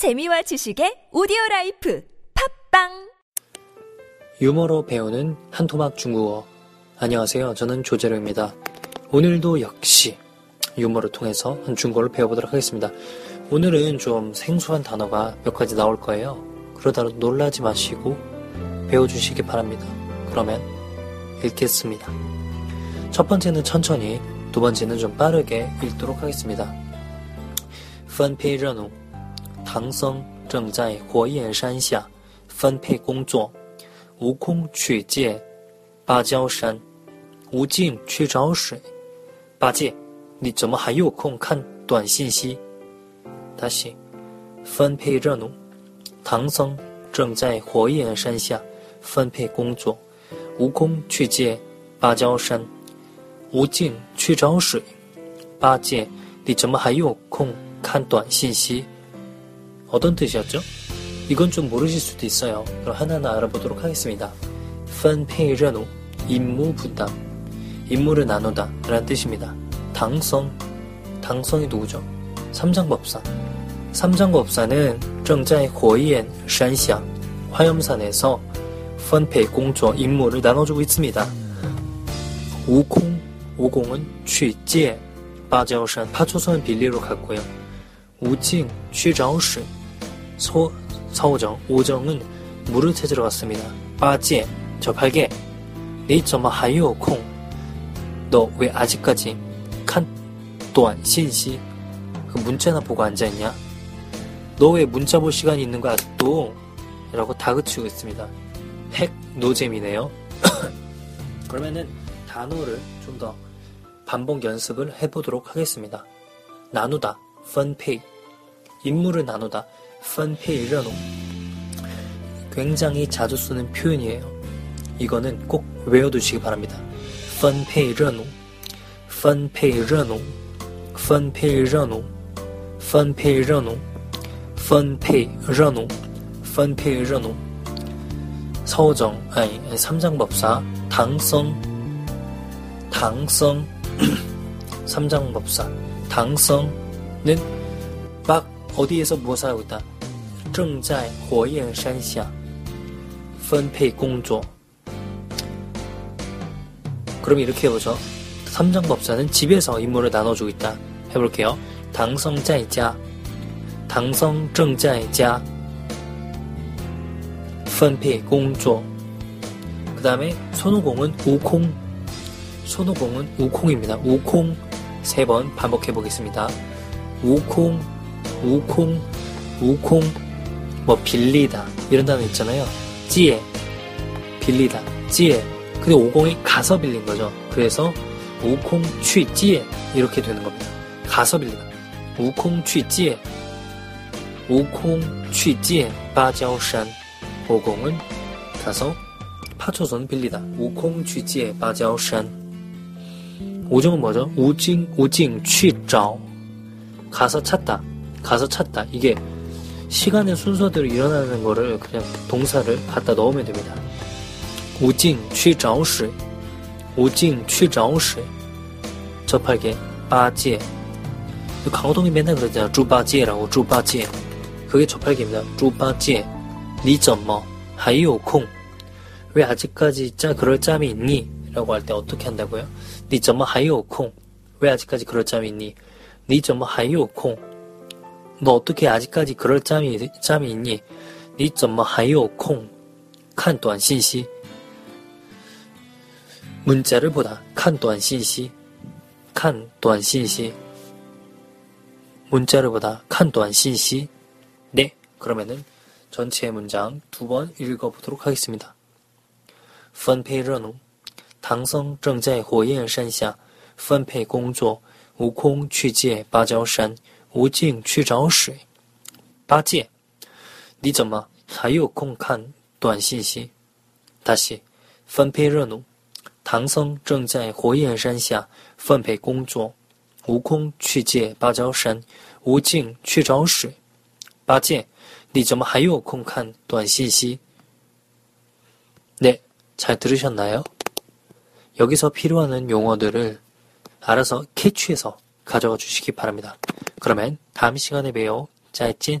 재미와 지식의 오디오 라이프 팝빵 유머로 배우는 한토막 중국어. 안녕하세요. 저는 조재룡입니다. 오늘도 역시 유머를 통해서 한 중국어를 배워보도록 하겠습니다. 오늘은 좀 생소한 단어가 몇 가지 나올 거예요. 그러다 놀라지 마시고 배워주시기 바랍니다. 그러면 읽겠습니다. 첫 번째는 천천히, 두 번째는 좀 빠르게 읽도록 하겠습니다. 分配任务， 唐僧正在火焰山下分配工作。悟空去借芭蕉扇，无尽去找水。八戒，你怎么还有空看短信息？大喜，分配任务，唐僧正在火焰山下分配工作。悟空去借芭蕉扇，悟净去找水。八戒，你怎么还有空看短信息？ 어떤 뜻이었죠? 이건 좀 모르실 수도 있어요. 그럼 하나하나 알아보도록 하겠습니다. 펀페이려노 임무 분담 임무를 나누다 라는 뜻입니다. 당성 당성이 누구죠? 삼장법사 삼장법사는 정자의 고이엔 산샤 화염산에서 펀페이 공조 임무를 나눠주고 있습니다. 우공 우공은 취재 바자오산 파초선 빌리로 갔고요. 우징 취자오시 소, 서우정, 오정은 물을 찾으러 갔습니다. 빠지에, 저팔게. 네이처마 하이오 콩. 너 왜 아직까지 칸 또한 신시 그 문자나 보고 앉아있냐? 너 왜 문자 볼 시간이 있는 거야 또? 라고 다그치고 있습니다. 핵 노잼이네요. 그러면은 단어를 좀 더 반복 연습을 해보도록 하겠습니다. 나누다, 펀페이. 인물을 나누다. 펀페이러노. 굉장히 자주 쓰는 표현이에요. 이거는 꼭 외워두시기 바랍니다. 펀페이러노. 펀페이러노. 펀페이러노. 펀페이러노. 펀페이러노. 서정 아니 삼장법사. 당성. 당성. 삼장법사. 당성은 막 어디에서 무엇을 하고 있다? 正在火焰山下分配工作. 그럼 이렇게 해보죠. 삼장법사는 집에서 임무를 나눠주고 있다. 해볼게요. 당성 在家, 당성 正在家分配工作. 그 다음에 손오공은 우콩, 손오공은 우콩입니다. 우콩 세 번 반복해 보겠습니다. 우콩, 우콩, 우콩, 뭐 빌리다 이런 단어 있잖아요. 찌에 빌리다, 찌에. 근데 오공이 가서 빌린 거죠. 그래서 우콩 취 찌에 이렇게 되는 겁니다. 가서 빌리다. 우콩 취 찌에, 우콩 취 찌에 빠지오산. 오공은 가서 파초선 빌리다. 우콩 취 찌에 빠지오산. 오정은 뭐죠? 우징, 우징, 취找. 가서 찾다. 가서 찾다. 이게 시간의 순서대로 일어나는 거를 그냥 동사를 갖다 넣으면 됩니다. 우징, 취找水. 우징, 취找水. 접할게. 빠지에. 강호동이 맨날 그러잖아. 쭈바지에라고, 쭈바지에. 그게 접할게입니다. 쭈바지에. 니怎么 还有空? 왜 아직까지 짜 그럴 짬이 있니? 라고 할 때 어떻게 한다고요? 你怎么还有空? 왜 아직까지 그럴 짬이 있니? 你怎么还有空? 너 어떻게 아직까지 그럴 짬이, 짬이 있니? 你怎么还有空?看短信息. 문자를 보다. 看短信息.看短信息. 문자를 보다. 看短信息. 네. 그러면은 전체 문장 두 번 읽어보도록 하겠습니다. 分配任务。唐僧正在火焰山下分配工作，悟空去借芭蕉扇， 悟净去找水。八戒，你怎么还有空看短信息？大喜，分配任务。唐僧正在火焰山下分配工作，悟空去借芭蕉扇，悟净去找水。八戒，你怎么还有空看短信息？ 네, 잘 들으셨나요? 여기서 필요한 용어들을 알아서 캐치해서 가져가 주시기 바랍니다. 그러면 다음 시간에 봬요. 짜이찐